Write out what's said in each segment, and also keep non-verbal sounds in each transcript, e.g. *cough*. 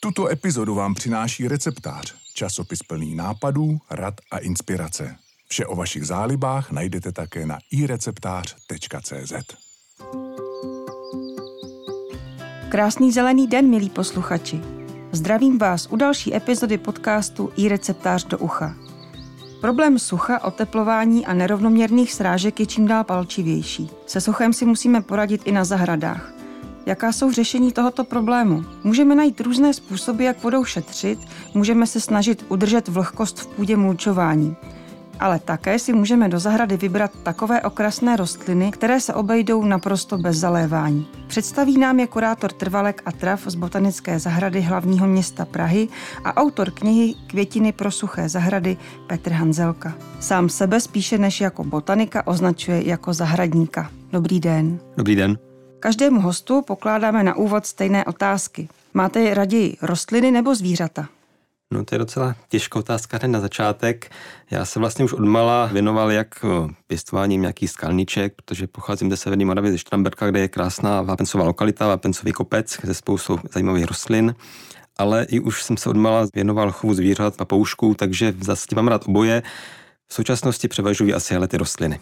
Tuto epizodu vám přináší receptář, časopis plný nápadů, rad a inspirace. Vše o vašich zálibách najdete také na ireceptář.cz. Krásný zelený den, milí posluchači. Zdravím vás u další epizody podcastu i receptář do ucha. Problém sucha, oteplování a nerovnoměrných srážek je čím dál palčivější. Se suchem si musíme poradit i na zahradách. Jaká jsou řešení tohoto problému? Můžeme najít různé způsoby, jak vodou šetřit, můžeme se snažit udržet vlhkost v půdě mulčování. Ale také si můžeme do zahrady vybrat takové okrasné rostliny, které se obejdou naprosto bez zalévání. Představí nám je kurátor trvalek a trav z Botanické zahrady hlavního města Prahy a autor knihy Květiny pro suché zahrady Petr Hanzelka. Sám sebe spíše než jako botanika označuje jako zahradníka. Dobrý den. Dobrý den. Každému hostu pokládáme na úvod stejné otázky. Máte raději rostliny nebo zvířata? No to je docela těžká otázka hned na začátek. Já se vlastně už odmala věnoval jak pěstováním nějakých skalniček, protože pocházím ze Severní Moravy, ze Štramberka, kde je krásná vápencová lokalita, vápencový kopec se spoustou zajímavých rostlin ale i už jsem se odmala věnoval chovu zvířat a poušků, takže zase mám rád oboje. V současnosti převažují asi ale ty rostliny.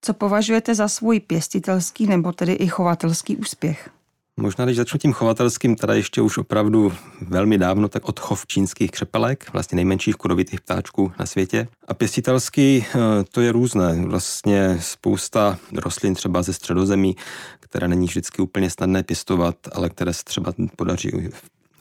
Co považujete za svůj pěstitelský nebo tedy i chovatelský úspěch? Možná, když začnu tím chovatelským, teda ještě už opravdu velmi dávno, tak od chov čínských křepelek, vlastně nejmenších kurovitých ptáčků na světě. A pěstitelský eh, to je různé. Vlastně spousta rostlin třeba ze středozemí, které není vždycky úplně snadné pěstovat, ale které se třeba podaří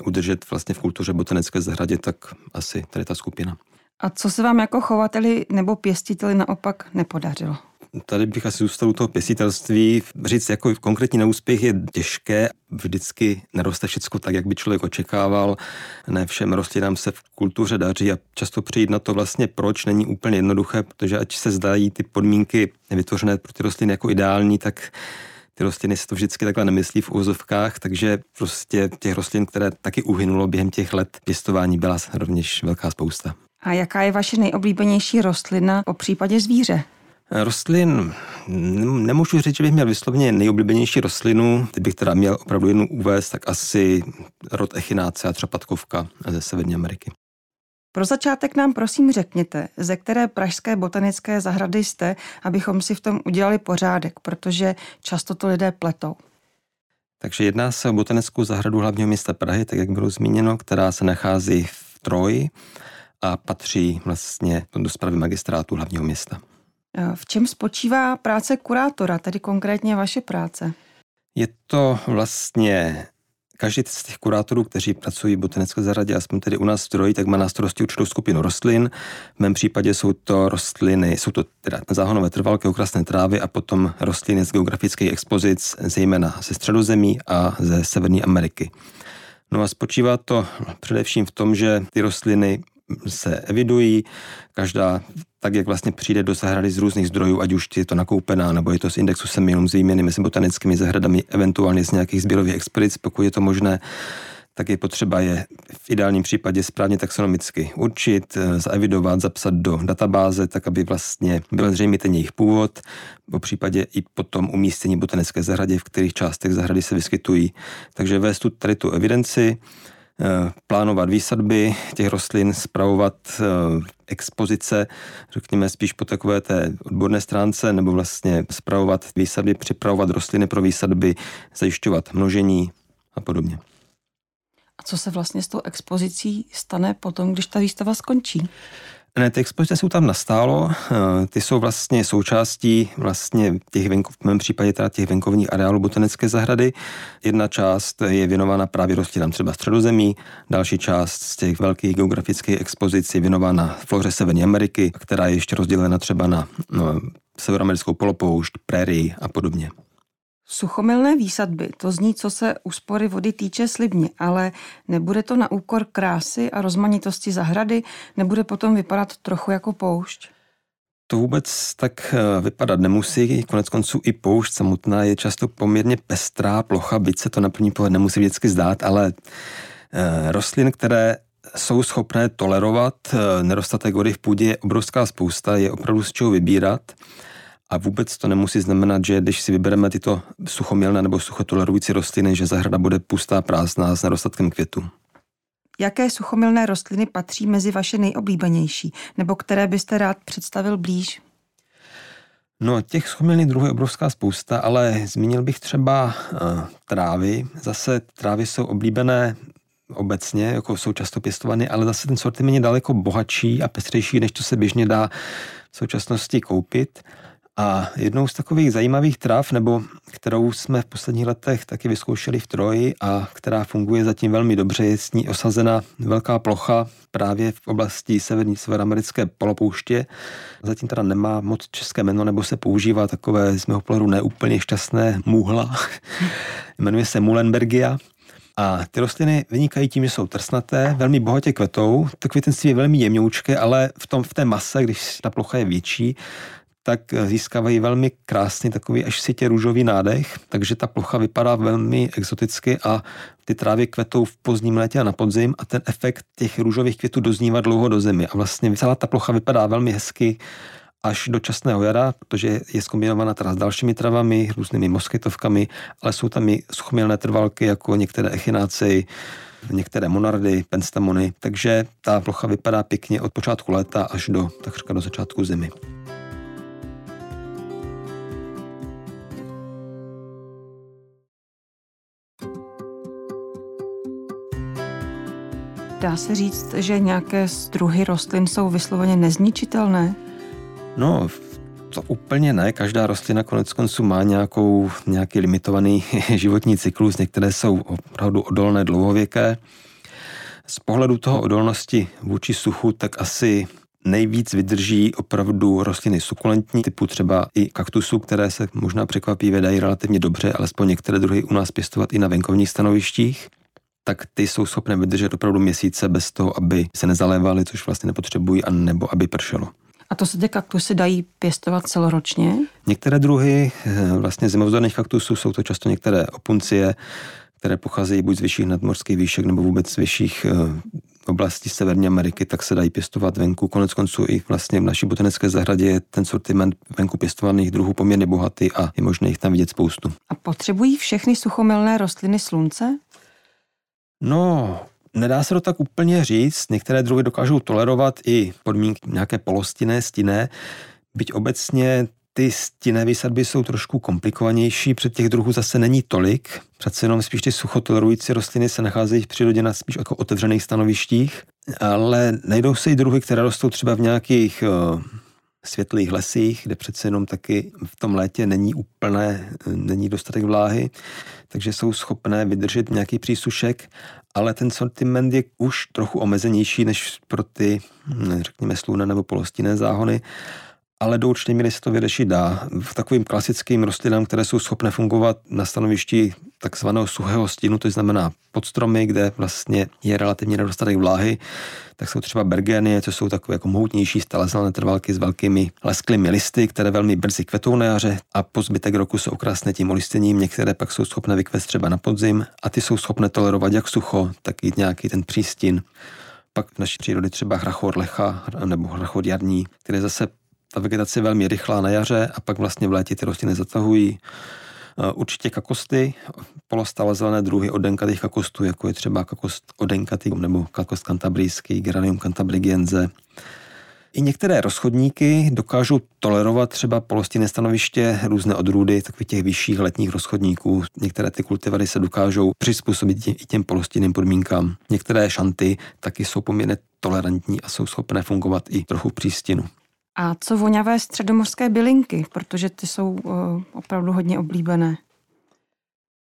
udržet vlastně v kultuře botanické zahradě, tak asi tady ta skupina. A co se vám jako chovateli nebo pěstiteli naopak nepodařilo? Tady bych asi zůstal u toho pěstitelství. Říct jako konkrétní neúspěch je těžké. Vždycky neroste všechno tak, jak by člověk očekával. Ne všem rostlinám se v kultuře daří a často přijít na to vlastně proč není úplně jednoduché, protože ať se zdají ty podmínky vytvořené pro ty rostliny jako ideální, tak ty rostliny se to vždycky takhle nemyslí v úzovkách, takže prostě těch rostlin, které taky uhynulo během těch let pěstování, byla rovněž velká spousta. A jaká je vaše nejoblíbenější rostlina po případě zvíře? Rostlin, nemůžu říct, že bych měl vyslovně nejoblíbenější rostlinu, kdybych teda měl opravdu jednu uvést, tak asi rod a třepatkovka ze Severní Ameriky. Pro začátek nám prosím řekněte, ze které pražské botanické zahrady jste, abychom si v tom udělali pořádek, protože často to lidé pletou. Takže jedná se o botanickou zahradu hlavního města Prahy, tak jak bylo zmíněno, která se nachází v Troji a patří vlastně do zprávy magistrátu hlavního města. V čem spočívá práce kurátora, tedy konkrétně vaše práce? Je to vlastně každý z těch kurátorů, kteří pracují v botanické zahradě, aspoň tedy u nás v Troji, tak má na starosti určitou skupinu rostlin. V mém případě jsou to rostliny, jsou to teda záhonové trvalky, okrasné trávy a potom rostliny z geografických expozic, zejména ze středozemí a ze Severní Ameriky. No a spočívá to především v tom, že ty rostliny se evidují, každá tak, jak vlastně přijde do zahrady z různých zdrojů, ať už je to nakoupená, nebo je to z indexu semilum, z výměny mezi botanickými zahradami, eventuálně z nějakých sběrových expedic, pokud je to možné, tak je potřeba je v ideálním případě správně taxonomicky určit, eh, zaevidovat, zapsat do databáze, tak aby vlastně byl zřejmý ten jejich původ, po případě i potom umístění botanické zahradě, v kterých částech zahrady se vyskytují. Takže vést tu tady tu evidenci, plánovat výsadby těch rostlin, spravovat eh, expozice, řekněme spíš po takové té odborné stránce, nebo vlastně spravovat výsadby, připravovat rostliny pro výsadby, zajišťovat množení a podobně. A co se vlastně s tou expozicí stane potom, když ta výstava skončí? Ne, ty expozice jsou tam nastálo, eh, ty jsou vlastně součástí vlastně těch venkov, v mém případě teda těch venkovních areálů botanické zahrady. Jedna část je věnována právě rostlinám třeba středozemí, další část z těch velkých geografických expozic je věnována floře Severní Ameriky, která je ještě rozdělena třeba na no, severoamerickou polopoušť, prérii a podobně. Suchomilné výsadby, to zní, co se úspory vody týče slibně, ale nebude to na úkor krásy a rozmanitosti zahrady, nebude potom vypadat trochu jako poušť? To vůbec tak eh, vypadat nemusí. Konec konců i poušť samotná je často poměrně pestrá plocha, byť se to na první pohled nemusí vždycky zdát, ale eh, rostlin, které jsou schopné tolerovat eh, nedostatek vody v půdě je obrovská spousta, je opravdu z čeho vybírat. A vůbec to nemusí znamenat, že když si vybereme tyto suchomělné nebo suchotolerující rostliny, že zahrada bude pustá, prázdná s nedostatkem květu. Jaké suchomilné rostliny patří mezi vaše nejoblíbenější, nebo které byste rád představil blíž? No, těch suchomilných druhů je obrovská spousta, ale zmínil bych třeba uh, trávy. Zase trávy jsou oblíbené obecně, jako jsou často pěstovány, ale zase ten sortiment je daleko bohatší a pestřejší, než to se běžně dá v současnosti koupit. A jednou z takových zajímavých trav, nebo kterou jsme v posledních letech taky vyzkoušeli v Troji a která funguje zatím velmi dobře, je s ní osazena velká plocha právě v oblasti severní severoamerické polopouště. Zatím teda nemá moc české jméno, nebo se používá takové z mého pohledu neúplně šťastné muhla. *laughs* Jmenuje se Mulenbergia. A ty rostliny vynikají tím, že jsou trsnaté, velmi bohatě kvetou. To květenství je velmi jemňoučké, ale v, tom, v té mase, když ta plocha je větší, tak získávají velmi krásný takový až sitě růžový nádech, takže ta plocha vypadá velmi exoticky a ty trávy kvetou v pozdním létě a na podzim a ten efekt těch růžových květů doznívá dlouho do zimy a vlastně celá ta plocha vypadá velmi hezky až do časného jara, protože je zkombinovaná teda s dalšími travami, různými moskytovkami, ale jsou tam i suchomilné trvalky, jako některé echinácei, některé monardy, penstamony, takže ta plocha vypadá pěkně od počátku léta až do takřka do začátku zimy. Dá se říct, že nějaké druhy rostlin jsou vysloveně nezničitelné? No, to úplně ne. Každá rostlina konec konců má nějakou, nějaký limitovaný *laughs* životní cyklus. Některé jsou opravdu odolné, dlouhověké. Z pohledu toho odolnosti vůči suchu, tak asi nejvíc vydrží opravdu rostliny sukulentní, typu třeba i kaktusů, které se možná překvapivě dají relativně dobře, alespoň některé druhy u nás pěstovat i na venkovních stanovištích tak ty jsou schopné vydržet opravdu měsíce bez toho, aby se nezalévaly, což vlastně nepotřebují, a nebo aby pršelo. A to se ty kaktusy dají pěstovat celoročně? Některé druhy eh, vlastně zimovzorných kaktusů jsou to často některé opuncie, které pocházejí buď z vyšších nadmorských výšek nebo vůbec z vyšších eh, oblastí Severní Ameriky, tak se dají pěstovat venku. Konec konců i vlastně v naší botanické zahradě je ten sortiment venku pěstovaných druhů poměrně bohatý a je možné jich tam vidět spoustu. A potřebují všechny suchomilné rostliny slunce? No, Nedá se to tak úplně říct. Některé druhy dokážou tolerovat i podmínky nějaké polostinné, stinné, byť obecně ty stinné výsadby jsou trošku komplikovanější, před těch druhů zase není tolik. Přece jenom spíš ty suchotolerující rostliny se nacházejí v přírodě na spíš jako otevřených stanovištích, ale najdou se i druhy, které rostou třeba v nějakých uh, světlých lesích, kde přece jenom taky v tom létě není úplné, není dostatek vláhy, takže jsou schopné vydržet nějaký přísušek, ale ten sortiment je už trochu omezenější než pro ty, řekněme, slunné nebo polostinné záhony ale do určité míry se to vyřešit dá. V takovým klasickým rostlinám, které jsou schopné fungovat na stanovišti takzvaného suchého stínu, to znamená pod stromy, kde vlastně je relativně nedostatek vláhy, tak jsou třeba bergenie, co jsou takové jako mohutnější stalezelné trvalky s velkými lesklými listy, které velmi brzy kvetou na jaře a po zbytek roku jsou okrasné tím olistěním. Některé pak jsou schopné vykvést třeba na podzim a ty jsou schopné tolerovat jak sucho, tak i nějaký ten přístin. Pak v naší přírodě třeba hrachor lecha nebo hrachor jarní, které zase ta vegetace je velmi rychlá na jaře a pak vlastně v létě ty rostliny zatahují. Eh, určitě kakosty, polostále zelené druhy odenkatých kakostů, jako je třeba kakost odenkatý nebo kakost kantabrijský, Geranium cantabrigiense. I některé rozchodníky dokážou tolerovat třeba polostinné stanoviště, různé odrůdy takových těch vyšších letních rozchodníků. Některé ty kultivary se dokážou přizpůsobit i těm polostinným podmínkám. Některé šanty taky jsou poměrně tolerantní a jsou schopné fungovat i trochu přístinu. A co voňavé středomorské bylinky, protože ty jsou uh, opravdu hodně oblíbené.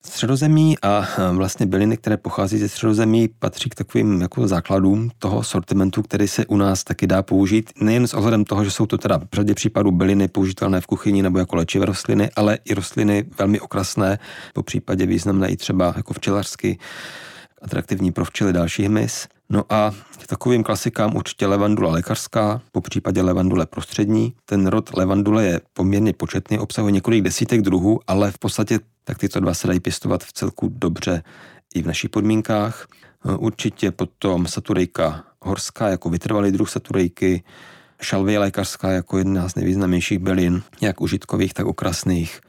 Středozemí a eh, vlastně byliny, které pochází ze středozemí, patří k takovým jako základům toho sortimentu, který se u nás taky dá použít. Nejen s ohledem toho, že jsou to teda v řadě případů byliny použitelné v kuchyni nebo jako léčivé rostliny, ale i rostliny velmi okrasné, po případě významné i třeba jako včelařsky, atraktivní pro včely další hmyz. No a k takovým klasikám určitě levandula lékařská, po případě levandule prostřední. Ten rod levandule je poměrně početný, obsahuje několik desítek druhů, ale v podstatě tak tyto dva se dají pěstovat v celku dobře i v našich podmínkách. Určitě potom saturejka horská jako vytrvalý druh saturejky, šalvie lékařská jako jedna z nejvýznamnějších bylin, jak užitkových, tak okrasných.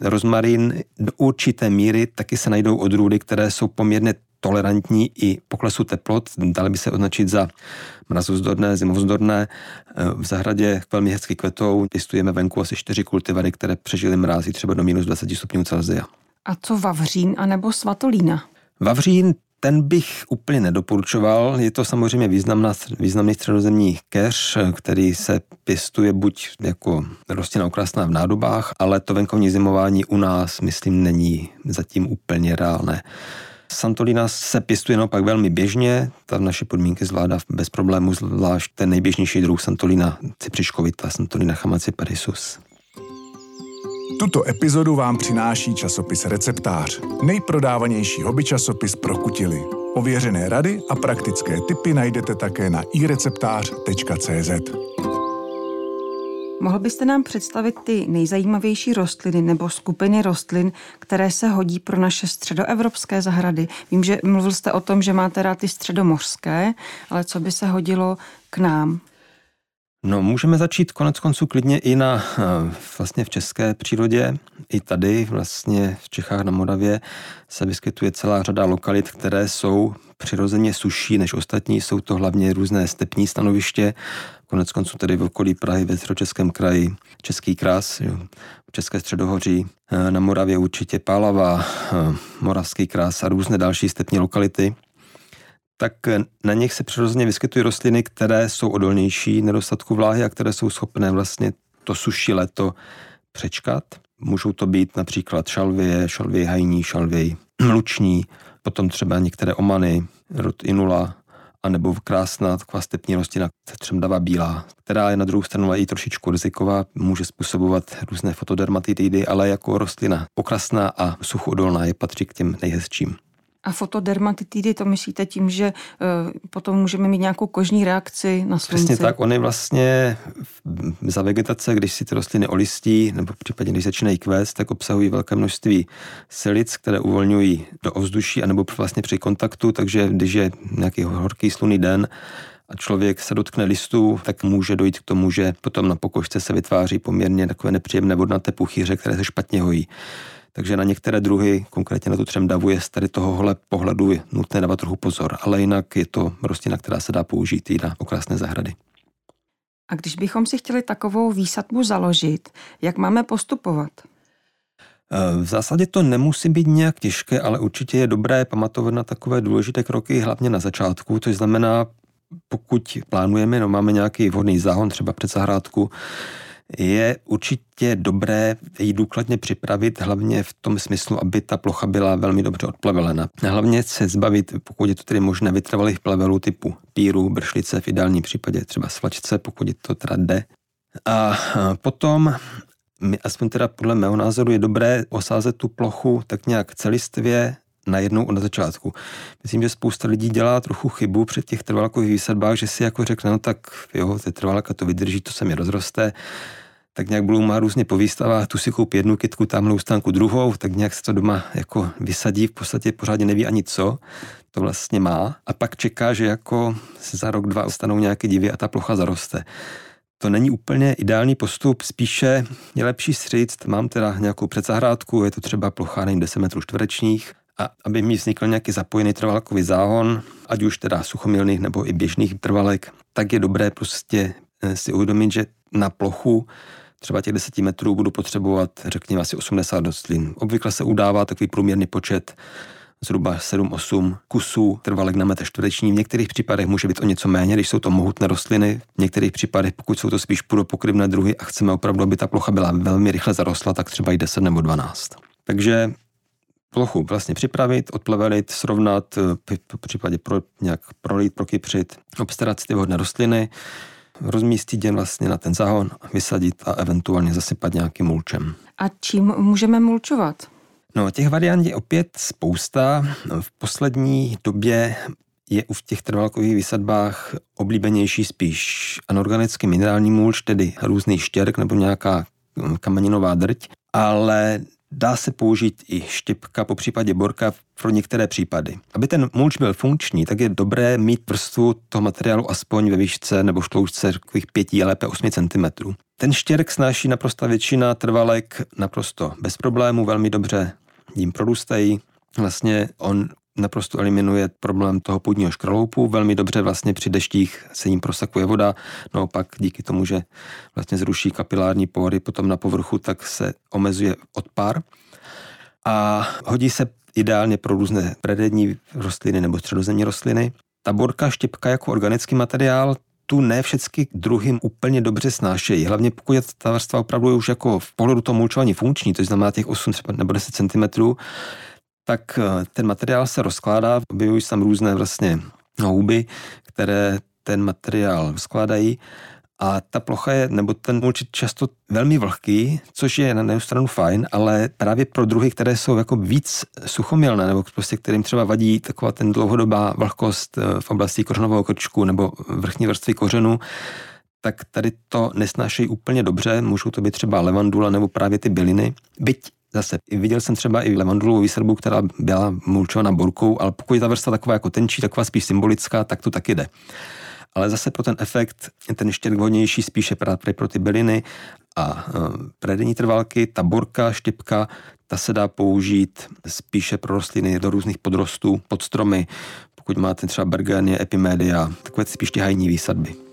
Rozmarín do určité míry taky se najdou odrůdy, které jsou poměrně tolerantní i poklesu teplot, dali by se označit za mrazovzdorné, zimovzdorné. V zahradě velmi hezky kvetou, pěstujeme venku asi čtyři kultivary, které přežily mrázy třeba do minus 20 stupňů Celsia. A co Vavřín anebo Svatolína? Vavřín ten bych úplně nedoporučoval. Je to samozřejmě významná, významný středozemní keř, který se pěstuje buď jako rostlina okrasná v nádobách, ale to venkovní zimování u nás, myslím, není zatím úplně reálné. Santolina se pěstuje naopak velmi běžně, ta naše podmínky zvládá bez problémů, zvlášť ten nejběžnější druh Santolina cipřiškovita, Santolina chamaciparisus. Tuto epizodu vám přináší časopis Receptář, nejprodávanější hobby časopis pro kutily. Ověřené rady a praktické tipy najdete také na ireceptář.cz. Mohl byste nám představit ty nejzajímavější rostliny nebo skupiny rostlin, které se hodí pro naše středoevropské zahrady? Vím, že mluvil jste o tom, že máte rád ty středomořské, ale co by se hodilo k nám? No, můžeme začít konec konců klidně i na eh, vlastně v české přírodě. I tady vlastně v Čechách na Moravě se vyskytuje celá řada lokalit, které jsou přirozeně suší než ostatní. Jsou to hlavně různé stepní stanoviště, konec konců tedy v okolí Prahy ve středočeském kraji Český krás, jo, České středohoří, eh, na Moravě určitě Pálava, eh, Moravský krás a různé další stepní lokality tak na nich se přirozeně vyskytují rostliny, které jsou odolnější nedostatku vláhy a které jsou schopné vlastně to suší leto přečkat. Můžou to být například šalvie, šalvie hajní, šalvie mluční, potom třeba některé omany, rod inula, anebo krásná taková stepní rostlina, třemdava bílá, která je na druhou stranu i trošičku riziková, může způsobovat různé fotodermatitidy, ale jako rostlina okrasná a suchodolná je patří k těm nejhezčím. A fotodermatitidy, to myslíte tím, že uh, potom můžeme mít nějakou kožní reakci na slunce? Přesně tak, oni vlastně za vegetace, když si ty rostliny olistí, nebo případně když začínají kvést, tak obsahují velké množství silic, které uvolňují do ovzduší, anebo vlastně při kontaktu, takže když je nějaký horký slunný den, a člověk se dotkne listů, tak může dojít k tomu, že potom na pokožce se vytváří poměrně takové nepříjemné vodnaté puchyře, které se špatně hojí. Takže na některé druhy, konkrétně na tu třemdavu, je z tady tohohle pohledu nutné dávat trochu pozor, ale jinak je to rostlina, která se dá použít i na okrasné zahrady. A když bychom si chtěli takovou výsadbu založit, jak máme postupovat? Eh, v zásadě to nemusí být nějak těžké, ale určitě je dobré pamatovat na takové důležité kroky, hlavně na začátku, což znamená, pokud plánujeme, no máme nějaký vhodný záhon třeba před zahrádku, je určitě dobré ji důkladně připravit, hlavně v tom smyslu, aby ta plocha byla velmi dobře odplavelena. Hlavně se zbavit, pokud je to tedy možné, vytrvalých plevelů typu píru, bršlice, v ideálním případě třeba svačce, pokud je to teda jde. A potom aspoň teda podle mého názoru je dobré osázet tu plochu tak nějak celistvě najednou od začátku. Myslím, že spousta lidí dělá trochu chybu při těch trvalkových výsadbách, že si jako řekne, no tak jo, ty trvalka to vydrží, to se mi rozroste, tak nějak budou má různě po výstavách, tu si koupí jednu kytku, tamhle stánku druhou, tak nějak se to doma jako vysadí, v podstatě pořádně neví ani co to vlastně má a pak čeká, že jako za rok, dva stanou nějaké divy a ta plocha zaroste. To není úplně ideální postup, spíše je lepší stříct, mám teda nějakou předzahrádku, je to třeba plocha nevím, 10 metrů čtverečních, a aby mi vznikl nějaký zapojený trvalkový záhon, ať už teda suchomilných nebo i běžných trvalek, tak je dobré prostě eh, si uvědomit, že na plochu třeba těch 10 metrů budu potřebovat, řekněme, asi 80 rostlin. Obvykle se udává takový průměrný počet zhruba 7-8 kusů trvalek na metr čtvereční. V některých případech může být o něco méně, když jsou to mohutné rostliny. V některých případech, pokud jsou to spíš půdopokryvné druhy a chceme opravdu, aby ta plocha byla velmi rychle zarostla, tak třeba i 10 nebo 12. Takže plochu vlastně připravit, odplevelit, srovnat, v případě pro, nějak prolít, prokypřit, obstarat si ty vhodné rostliny, rozmístit je vlastně na ten záhon, vysadit a eventuálně zasypat nějakým mulčem. A čím můžeme mulčovat? No, těch variant je opět spousta. V poslední době je u těch trvalkových výsadbách oblíbenější spíš anorganický minerální mulč, tedy různý štěrk nebo nějaká kameninová drť, ale Dá se použít i štěpka, po případě borka pro některé případy. Aby ten mulč byl funkční, tak je dobré mít vrstvu toho materiálu aspoň ve výšce nebo šloučce takových 5, lépe 8 cm. Ten štěrk snáší naprosto většina trvalek naprosto bez problémů, velmi dobře jim prorůstají. Vlastně on naprosto eliminuje problém toho půdního škraloupu. Velmi dobře vlastně při deštích se jim prosakuje voda, no pak díky tomu, že vlastně zruší kapilární pory potom na povrchu, tak se omezuje odpar. A hodí se ideálně pro různé predední rostliny nebo středozemní rostliny. Ta borka štěpka jako organický materiál, tu ne všechny druhy úplně dobře snášejí. Hlavně pokud je ta vrstva opravdu už jako v pohledu toho mulčování funkční, to znamená těch 8 nebo 10 cm, tak eh, ten materiál se rozkládá, objevují se tam různé vlastně houby, které ten materiál skládají a ta plocha je, nebo ten mulč často velmi vlhký, což je na jednu stranu fajn, ale právě pro druhy, které jsou jako víc suchomilné, nebo prostě kterým třeba vadí taková ten dlouhodobá vlhkost eh, v oblasti kořenového krčku nebo vrchní vrstvy kořenu, tak tady to nesnášejí úplně dobře, můžou to být třeba levandula nebo právě ty byliny. Byť Zase viděl jsem třeba i levandulovou výsadbu, která byla mulčovaná borkou, ale pokud je ta vrstva taková jako tenčí, taková spíš symbolická, tak to taky jde. Ale zase pro ten efekt, ten štěrk vhodnější spíše právě pro ty byliny a uh, predenní trvalky, ta borka, štěpka, ta se dá použít spíše pro rostliny do různých podrostů, pod stromy, pokud máte třeba bergenie, epimedia, takové spíš ty hajní výsadby.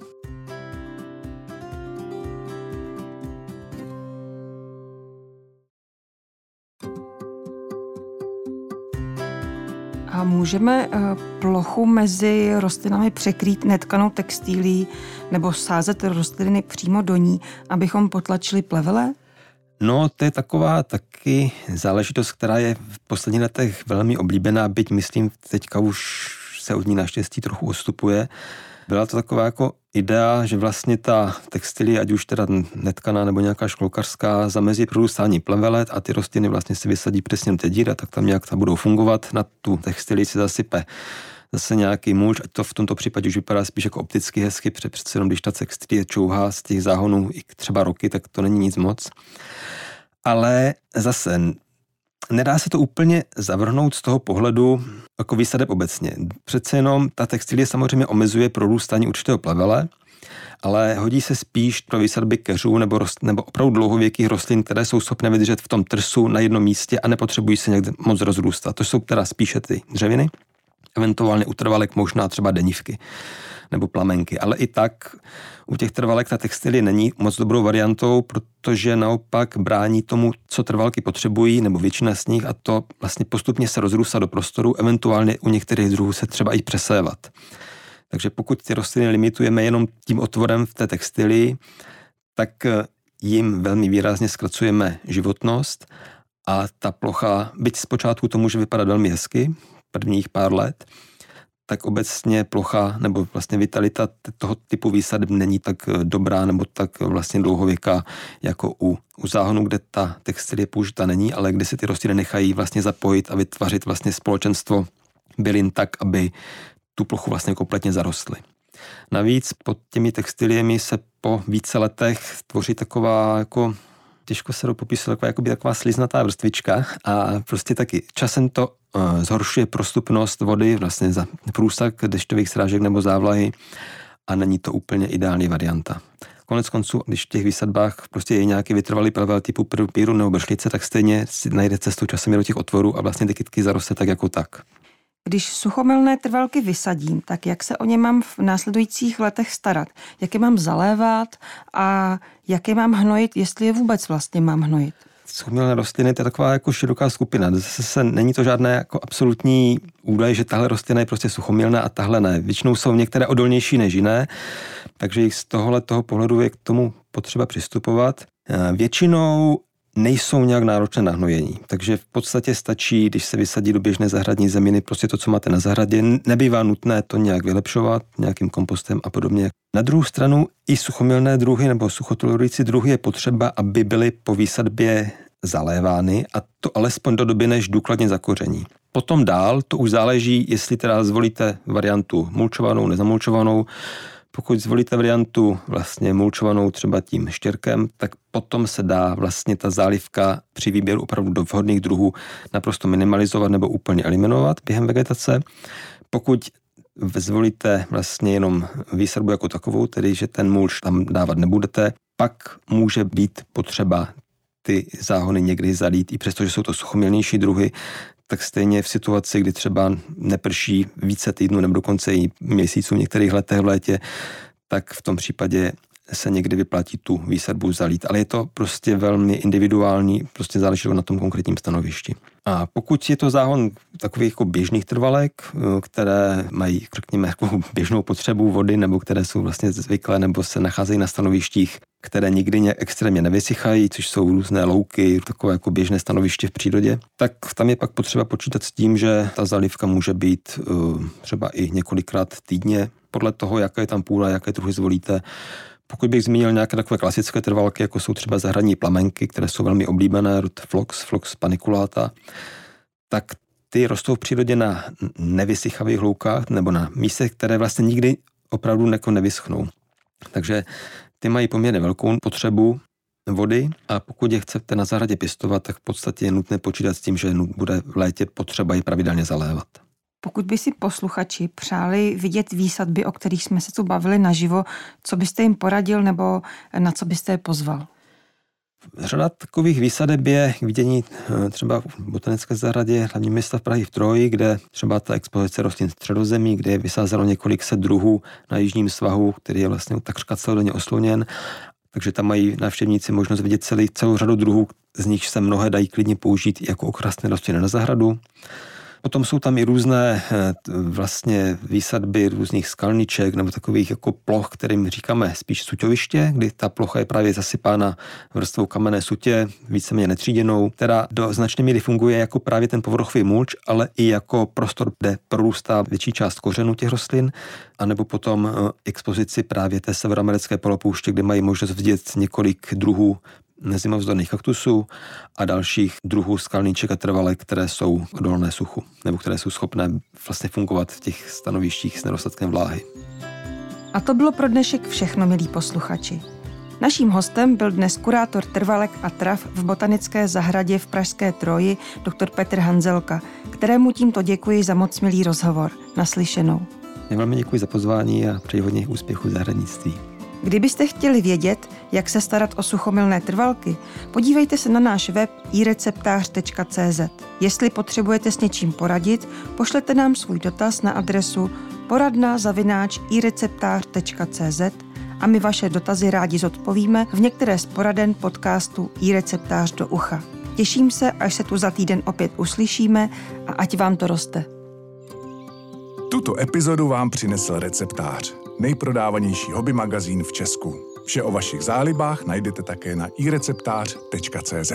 Můžeme eh, plochu mezi rostlinami překrýt netkanou textílí nebo sázet rostliny přímo do ní, abychom potlačili plevele? No, to je taková taky záležitost, která je v posledních letech velmi oblíbená, byť myslím teďka už se od ní naštěstí trochu odstupuje. Byla to taková jako idea, že vlastně ta textilie, ať už teda netkaná nebo nějaká školkařská, zamezí prorůstání plevelet a ty rostliny vlastně si vysadí přesně ty díry, tak tam nějak ta budou fungovat. Na tu textilii se zasype zase nějaký muž, ať to v tomto případě už vypadá spíš jako opticky hezky, protože přece jenom když ta textilie čouhá z těch záhonů i třeba roky, tak to není nic moc. Ale zase nedá se to úplně zavrhnout z toho pohledu jako výsadeb obecně. Přece jenom ta textilie samozřejmě omezuje prorůstání určitého plavele, ale hodí se spíš pro výsadby keřů nebo, rost, nebo opravdu dlouhověkých rostlin, které jsou schopné vydržet v tom trsu na jednom místě a nepotřebují se někde moc rozrůstat. To jsou teda spíše ty dřeviny, eventuálně utrvalek možná třeba denivky nebo plamenky. Ale i tak u těch trvalek ta textilie není moc dobrou variantou, protože naopak brání tomu, co trvalky potřebují, nebo většina z nich, a to vlastně postupně se rozrůstá do prostoru, eventuálně u některých druhů se třeba i přesévat. Takže pokud ty rostliny limitujeme jenom tím otvorem v té textilii, tak jim velmi výrazně zkracujeme životnost a ta plocha, byť zpočátku to může vypadat velmi hezky, prvních pár let, tak obecně plocha nebo vlastně vitalita toho typu výsadeb není tak eh, dobrá nebo tak vlastně dlouhověká jako u, u záhonu, kde ta textilie použita není, ale kde se ty rostliny nechají vlastně zapojit a vytvořit vlastně společenstvo bylin tak, aby tu plochu vlastně kompletně zarostly. Navíc pod těmi textiliemi se po více letech tvoří taková jako těžko se popisuje, taková, jakoby taková sliznatá vrstvička a prostě taky časem to uh, zhoršuje prostupnost vody, vlastně za průsak dešťových srážek nebo závlahy a není to úplně ideální varianta. Konec konců, když v těch výsadbách prostě je nějaký vytrvalý plevel typu píru nebo bršlice, tak stejně si najde cestu časem do těch otvorů a vlastně ty kytky zaroste tak jako tak. Když suchomilné trvalky vysadím, tak jak se o ně mám v následujících letech starat? Jak je mám zalévat a jak je mám hnojit, jestli je vůbec vlastně mám hnojit? Suchomilné rostliny to je taková jako široká skupina. Zase se, není to žádné jako absolutní údaj, že tahle rostlina je prostě suchomilná a tahle ne. Většinou jsou některé odolnější než jiné, takže z tohohle toho pohledu je k tomu potřeba přistupovat. Eh, většinou nejsou nějak náročné na hnojení. Takže v podstatě stačí, když se vysadí do běžné zahradní zeminy, prostě to, co máte na zahradě. Nebývá nutné to nějak vylepšovat nějakým kompostem a podobně. Na druhou stranu i suchomilné druhy nebo suchotolerující druhy je potřeba, aby byly po výsadbě zalévány a to alespoň do doby, než důkladně zakoření. Potom dál to už záleží, jestli teda zvolíte variantu mulčovanou, nezamulčovanou, pokud zvolíte variantu vlastně mulčovanou třeba tím štěrkem, tak potom se dá vlastně ta zálivka při výběru opravdu do vhodných druhů naprosto minimalizovat nebo úplně eliminovat během vegetace. Pokud zvolíte vlastně jenom výsadbu jako takovou, tedy že ten mulč tam dávat nebudete, pak může být potřeba ty záhony někdy zalít, i přesto, že jsou to suchomilnější druhy, tak stejně v situaci, kdy třeba neprší více týdnů nebo dokonce i měsíců v některých letech v létě, tak v tom případě se někdy vyplatí tu výsadbu zalít. Ale je to prostě velmi individuální, prostě záleží na tom konkrétním stanovišti. A pokud je to záhon takových jako běžných trvalek, které mají, řekněme, jako běžnou potřebu vody, nebo které jsou vlastně zvyklé, nebo se nacházejí na stanovištích, které nikdy nějak extrémně nevysychají, což jsou různé louky, takové jako běžné stanoviště v přírodě, tak tam je pak potřeba počítat s tím, že ta zalivka může být uh, třeba i několikrát týdně, podle toho, jaké je tam půda, jaké druhy zvolíte, pokud bych zmínil nějaké takové klasické trvalky, jako jsou třeba zahradní plamenky, které jsou velmi oblíbené, rod Flox, Flox paniculata, tak ty rostou v přírodě na nevysychavých loukách nebo na místech, které vlastně nikdy opravdu neko nevyschnou. Takže ty mají poměrně velkou potřebu vody a pokud je chcete na zahradě pěstovat, tak v podstatě je nutné počítat s tím, že bude v létě potřeba ji pravidelně zalévat. Pokud by si posluchači přáli vidět výsadby, o kterých jsme se tu bavili naživo, co byste jim poradil nebo na co byste je pozval? Řada takových výsadeb je k vidění eh, třeba v botanické zahradě hlavní města v Prahy v Troji, kde třeba ta expozice rostlin středozemí, kde je vysázelo několik set druhů na jižním svahu, který je vlastně takřka celodenně osloněn. Takže tam mají návštěvníci možnost vidět celý, celou řadu druhů, z nich se mnohé dají klidně použít jako okrasné rostliny na zahradu. Potom jsou tam i různé eh, vlastně výsadby různých skalniček nebo takových jako ploch, kterým říkáme spíš suťoviště, kdy ta plocha je právě zasypána vrstvou kamenné sutě, víceméně netříděnou, která do značné míry funguje jako právě ten povrchový mulč, ale i jako prostor, kde prorůstá větší část kořenů těch rostlin, anebo potom eh, expozici právě té severoamerické polopouště, kde mají možnost vidět několik druhů zimovzdorných kaktusů a dalších druhů skalníček a trvalek, které jsou odolné suchu, nebo které jsou schopné vlastně fungovat v těch stanovištích s nedostatkem vláhy. A to bylo pro dnešek všechno, milí posluchači. Naším hostem byl dnes kurátor trvalek a trav v botanické zahradě v Pražské Troji, dr. Petr Hanzelka, kterému tímto děkuji za moc milý rozhovor. Naslyšenou. Já velmi děkuji za pozvání a přeji hodně úspěchu v zahradnictví. Kdybyste chtěli vědět, jak se starat o suchomilné trvalky, podívejte se na náš web ireceptář.cz. Jestli potřebujete s něčím poradit, pošlete nám svůj dotaz na adresu poradna zavináč ireceptář.cz a my vaše dotazy rádi zodpovíme v některé z poraden podcastu iReceptář do ucha. Těším se, až se tu za týden opět uslyšíme a ať vám to roste. Tuto epizodu vám přinesl receptář nejprodávanější hobby magazín v Česku. Vše o vašich zálibách najdete také na ireceptář.cz.